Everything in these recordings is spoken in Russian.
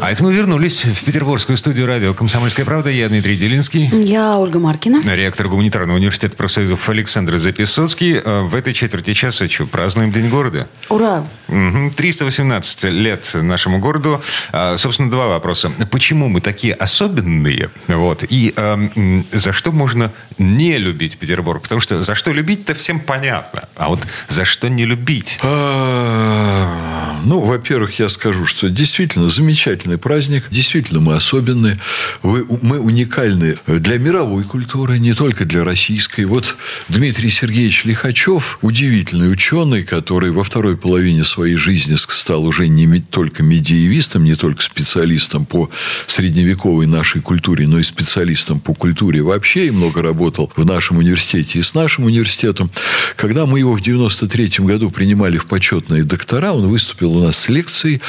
А это мы вернулись в петербургскую студию радио «Комсомольская правда». Я Дмитрий Делинский. Я Ольга Маркина. Ректор гуманитарного университета профсоюзов Александр Записоцкий. А В этой четверти часа что, празднуем День города? Ура! Мгм. 318 лет нашему городу. А, Собственно, два вопроса. Почему мы такие особенные? Вот. И а, м, за что можно не любить Петербург? Потому что за что любить-то всем понятно. А вот за что не любить? Ну, во-первых, я скажу, что действительно замечательный праздник, действительно мы особенные, мы уникальны для мировой культуры, не только для российской. Вот Дмитрий Сергеевич Лихачев, удивительный ученый, который во второй половине своей жизни стал уже не только медиевистом, не только специалистом по средневековой нашей культуре, но и специалистом по культуре вообще, и много работал в нашем университете и с нашим университетом. Когда мы его в 93 году принимали в почетные доктора, он выступил у нас с лекцией,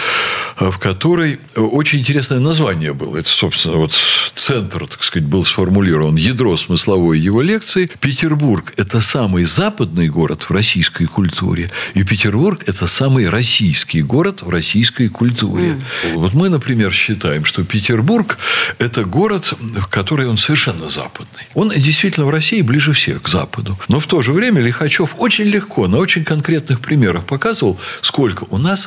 э, в которой э, очень интересное название было. Это, собственно, вот центр, так сказать, был сформулирован. Ядро смысловой его лекции. Петербург – это самый западный город в российской культуре. И Петербург – это самый российский город в российской культуре. Вот мы, например, считаем, что Петербург – это город, в который он совершенно западный. Он действительно в России ближе всех к Западу. Но в то же время Лихачев очень легко, на очень конкретных примерах показывал, сколько у нас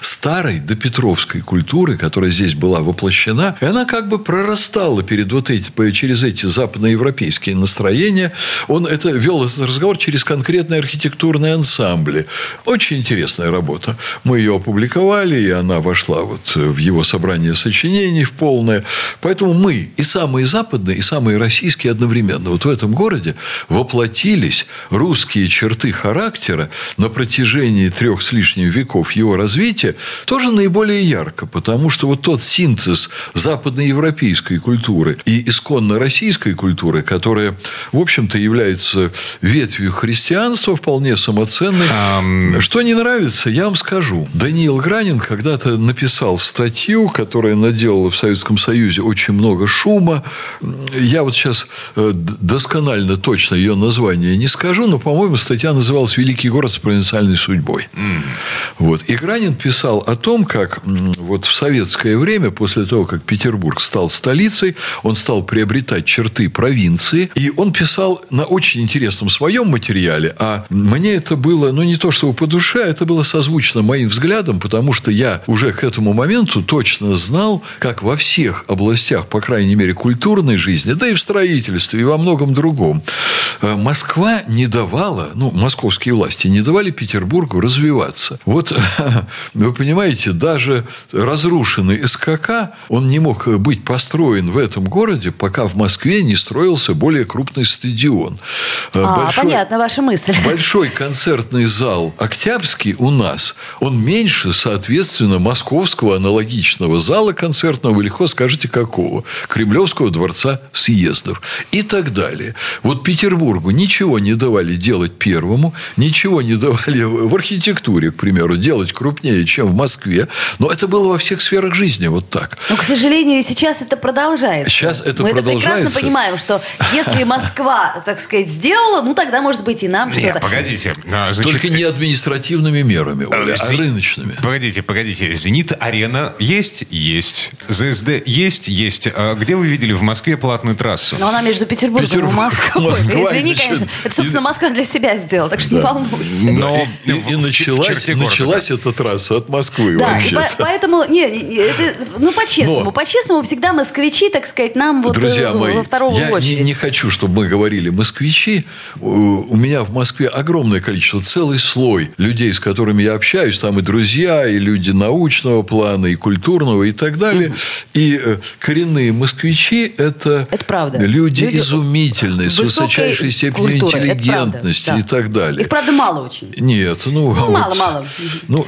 старой допетровской культуры, которая здесь была воплощена, и она как бы прорастала перед вот эти, через эти западноевропейские настроения. Он это, вел этот разговор через конкретные архитектурные ансамбли. Очень интересная работа. Мы ее опубликовали, и она вошла вот в его собрание сочинений в полное. Поэтому мы и самые западные, и самые российские одновременно. Вот в этом городе воплотились русские черты характера на протяжении трех с лишним веков его развития тоже наиболее ярко, потому что вот тот синтез западноевропейской культуры и исконно российской культуры, которая, в общем-то, является ветвью христианства, вполне самоценной. Что не нравится, я вам скажу. Даниил Гранин когда-то написал статью, которая наделала в Советском Союзе очень много шума. Я вот сейчас э, досконально точно ее название не скажу, но, по-моему, статья называлась «Великий город с провинциальной судьбой». Вот. И Гранин писал о том, как вот в советское время, после того, как Петербург стал столицей, он стал приобретать черты провинции. И он писал на очень интересном своем материале. А мне это было, ну, не то чтобы по душе, а это было созвучно моим взглядам, потому что я уже к этому моменту точно знал, как во всех областях, по крайней мере, культурной жизни, да и в строительстве, и во многом другом, э, Москва не давала, ну, московские власти не давали Петербургу развиваться. Вот, вы понимаете, даже разрушенный СКК, он не мог быть построен в этом городе, пока в Москве не строился более крупный стадион. А, большой- понятно ваша мысль. Большой концертный зал Октябрьский у нас, он меньше, соответственно, московского аналогичного зала концертного, вы легко скажете, какого? Кремлевского дворца съездов и так далее. Вот Петербургу ничего не давали делать первому, ничего не давали в архитектуре, к примеру, делать крупнее, чем в Москве, но это было во всех сферах жизни вот так. Но, к сожалению, сейчас это продолжается. Сейчас это Мы это продолжается. прекрасно понимаем, что если Москва, так сказать, сделала, ну тогда, может быть, и нам Не, что-то. погодите. А, значит, Только не административными мерами, Оля, а рыночными. Погодите, погодите. Зенит-арена есть? Есть. ЗСД есть? Есть. А где вы видели в Москве платную трассу? Но она между Петербургом Петербург, и Москвой. Москва, Извини, значит, конечно. Это, собственно, Москва для себя сделала, так что не волнуйся. Но и, и началась, началась эта трасса от Москвы Да, вообще. по- поэтому, не, не, это, ну, по-честному, Но- по-честному всегда москвичи, так сказать, нам вот Друзья э, мои, во второго я не, очередь. не хочу, чтобы мы говорили москвичи. У меня в Москве огромное количество, целый слой людей, с которыми я общаюсь. Там и друзья, и люди научного плана, и культурного, и так далее. И э, коренные москвичи – это, Это правда. люди, Люди изумительные, с высочайшей степенью культуры, это правда, интеллигентности да. и так далее. Их, правда, мало очень. Нет, ну... Ну, вот, мало, мало. Ну,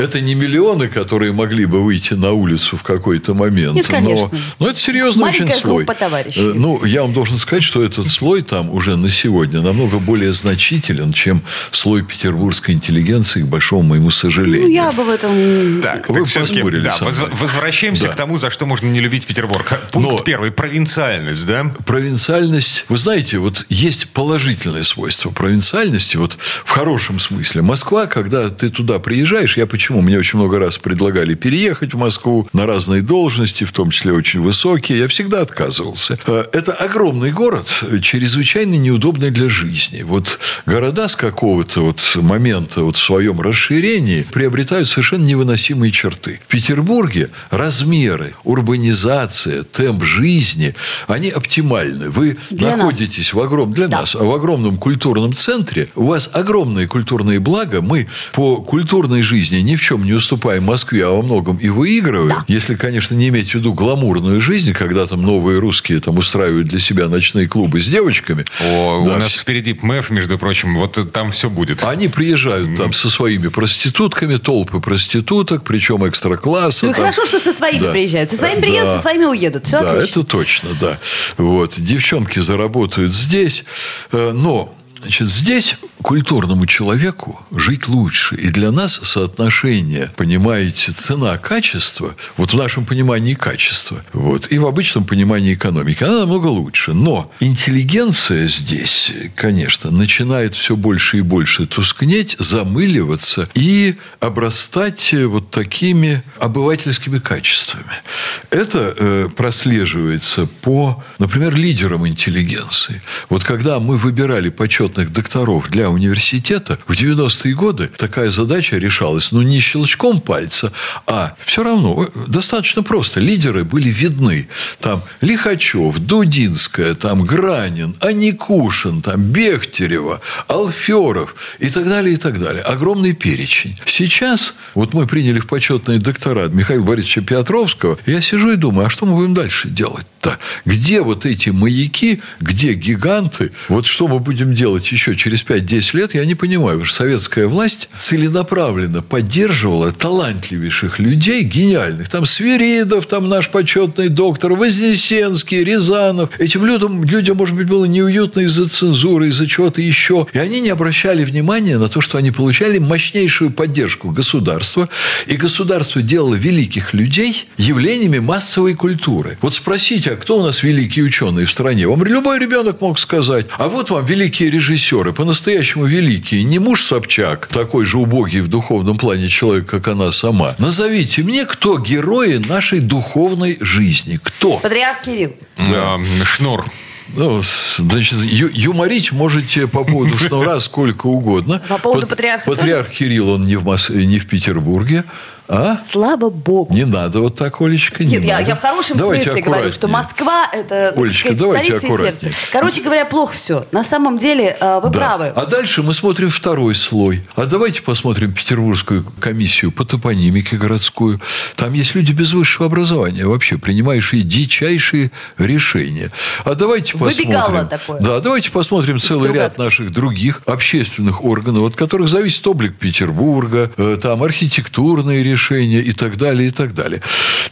это не миллионы, которые могли бы выйти на улицу в какой-то момент. Нет, конечно. Но, но это серьезный Маленькая очень слой. группа товарищей. Э, Ну, я вам должен сказать, что этот слой там уже на сегодня намного более значителен, чем слой петербургской интеллигенции, к большому моему сожалению. Ну, я бы в этом... Так, Вы так все-таки, поспорили да, со воз- мной. возвращаемся Да. к тому, за что можно не любить Петербург. Пункт Но- первый. Провинциальность, да? Провинциальность, вы знаете, вот есть положительное свойство провинциальности, вот в хорошем смысле. Москва, когда ты туда приезжаешь, я почему? Мне очень много раз предлагали переехать в Москву на разные должности, в том числе очень высокие. Я всегда отказывался. Э, Это огромный город, э, чрезвычайно неудобный для жизни. Вот города с какого-то вот момента вот в своем расширении приобретают совершенно невыносимые черты. В Петербурге размеры, урбанизация, темп жизни, они оптимальны. Вы Для находитесь в огром... для Да. нас, в огромном культурном центре. У вас огромные культурные блага. Мы по культурной жизни ни в чем не уступаем Москве, а во многом и выигрываем. Если, конечно, не иметь в виду гламурную жизнь, когда там новые русские там устраивают для себя ночные клубы с девочками. О, Да, у нас впереди МЭФ, между прочим, вот там все будет. они приезжают там со своими проститутками, толпы проституток, причем экстра-класса. Ну, и там. хорошо, что со своими Да. приезжают. Со своими Да. приедут, со своими уедут. Все да, отлично. это точно, да. Вот. Девчонки заработают здесь, э, но Значит, здесь культурному человеку жить лучше. И для нас соотношение, понимаете, цена-качество, вот в нашем понимании качества, вот, и в обычном понимании экономики, она намного лучше. Но интеллигенция здесь, конечно, начинает все больше и больше тускнеть, замыливаться и обрастать э, вот такими обывательскими качествами. Это э, прослеживается по, например, лидерам интеллигенции. Вот когда мы выбирали почетных докторов для университета, в 90-е годы такая задача решалась, ну, не щелчком пальца, а все равно э, достаточно просто. Лидеры были видны. Там Лихачев, Дудинская, там Гранин, Аникушин, там Бехтерева, Алферов и так далее, и так далее. Огромный перечень. Сейчас, вот мы приняли в почетные докторат Михаила Борисовича Петровского, я сижу и думаю, а что мы будем дальше делать-то? Где вот эти маяки, где гиганты? Вот что мы будем делать еще через 5-10 лет, я не понимаю. Потому что советская власть целенаправленно поддерживала талантливейших людей, гениальных. Там Свиридов, там наш почетный доктор, Вознесенский, Рязанов. Этим людям, людям, может быть, было неуютно из-за цензуры, из-за чего-то еще. И они не обращали внимания на то, что они получали мощнейшую поддержку государства. И государство делало великих людей явлениями массовой культуры. Вот спросите, а кто у нас великий ученый в стране? Вам любой ребенок мог сказать. А вот вам великие режиссеры, по-настоящему великие. Не муж Собчак, такой же убогий в духовном плане человек, как она сама. Назовите мне, кто герои нашей духовной жизни. Кто? Патриарх Кирилл. А, Шнур. Ну, значит, ю- юморить можете по поводу шнура сколько угодно. По поводу Пат- патриарха Патриарх Кирилл, он не в, Мос- не в Петербурге. А? Слава богу. Не надо вот так, Олечка, не Нет, я, надо. я в хорошем Давайте смысле говорю, что аккуратнее. Москва это, Олечка, сказать, давайте столица аккуратнее. сердце. Короче говоря, плохо все. На самом деле, э, вы Да. правы. А дальше мы смотрим второй слой. А давайте посмотрим Петербургскую комиссию по топонимике городскую. Там есть люди без высшего образования вообще, принимающие дичайшие решения. А давайте Выбегало посмотрим... такое. Да, давайте посмотрим целый ряд Стругацких. наших других общественных органов, от которых зависит облик Петербурга, э, там архитектурные решения и так далее, и так далее.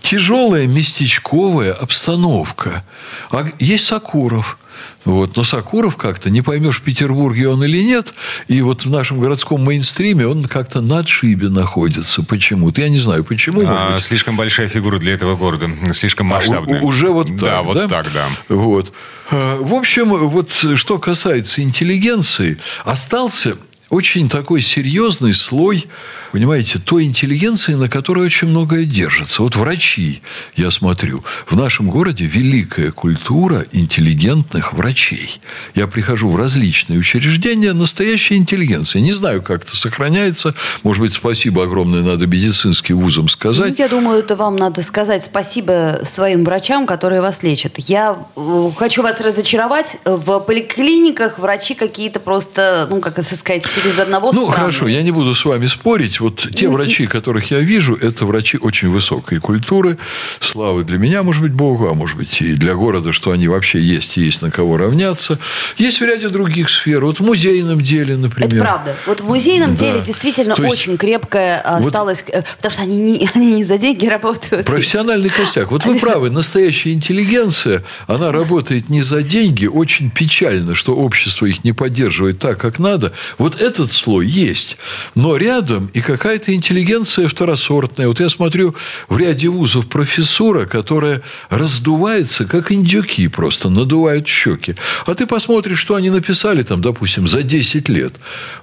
Тяжелая местечковая обстановка. А есть Сакуров. Вот. Но Сакуров как-то, не поймешь, в Петербурге он или нет, и вот в нашем городском мейнстриме он как-то на отшибе находится почему-то. Я не знаю, почему. А, слишком большая фигура для этого города. Слишком А, масштабная. у- уже вот так, Да, вот так, да. Вот. А, В общем, вот что касается интеллигенции, остался очень такой серьезный слой, понимаете, той интеллигенции, на которой очень многое держится. Вот врачи, я смотрю, в нашем городе великая культура интеллигентных врачей. Я прихожу в различные учреждения, настоящая интеллигенция. Не знаю, как это сохраняется. Может быть, спасибо огромное надо медицинским вузам сказать. Ну, я думаю, это вам надо сказать спасибо своим врачам, которые вас лечат. Я э, хочу вас разочаровать. В поликлиниках врачи какие-то просто, ну, как это сказать, через одного Ну, хорошо, я не буду с вами спорить. Вот те врачи, которых я вижу, это врачи очень высокой культуры. Славы для меня, может быть, Богу, а может быть, и для города, что они вообще есть и есть на кого равняться. Есть в ряде других сфер. Вот в музейном деле, например. Это правда. Вот в музейном Да. деле действительно То есть- очень крепкое Вот- осталось, э, потому что они не, они не за деньги работают. Профессиональный костяк. Вот вы правы, настоящая интеллигенция, она работает не за деньги. Очень печально, что общество их не поддерживает так, как надо. Вот этот слой есть. Но рядом и какая-то интеллигенция второсортная. Вот я смотрю в ряде вузов профессура, которая раздувается, как индюки просто, надувают щеки. А ты посмотришь, что они написали там, допустим, за 10 лет.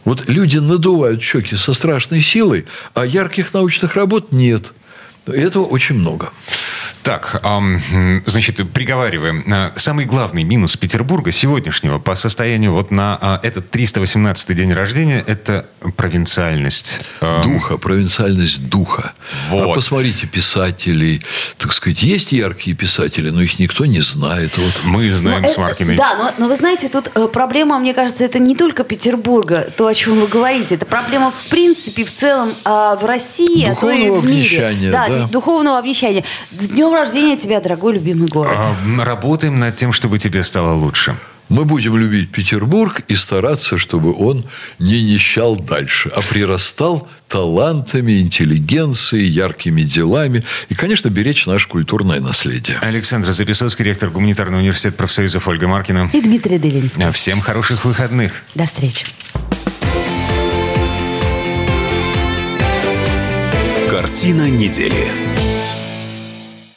Вот люди надувают щеки со страшной силой, а ярких научных работ нет. Этого очень много. Так, значит, приговариваем. А, Самый главный минус Петербурга сегодняшнего по состоянию вот на а, этот 318 день рождения – это провинциальность. Духа, провинциальность духа. Вот. А посмотрите, писателей, так сказать, есть яркие писатели, но их никто не знает. Вот. Мы Но знаем с это- Маркиной. Да, но, но вы знаете, тут э, проблема, мне кажется, это не только Петербурга, то, о чем вы говорите. Это проблема, в принципе, в целом а, в России, а то и Духовного в мире. обнищания, Да, да. духовного обнищания. С днем рождения тебя, дорогой любимый город. А, Работаем над тем, чтобы тебе стало лучше. Мы будем любить Петербург и стараться, чтобы он не нищал дальше, а прирастал талантами, интеллигенцией, яркими делами и, конечно, беречь наше культурное наследие. Александр Записовский, ректор Гуманитарного университета профсоюзов Ольга Маркина. И Дмитрий Делинский. А, Всем хороших выходных. До встречи. Картина недели.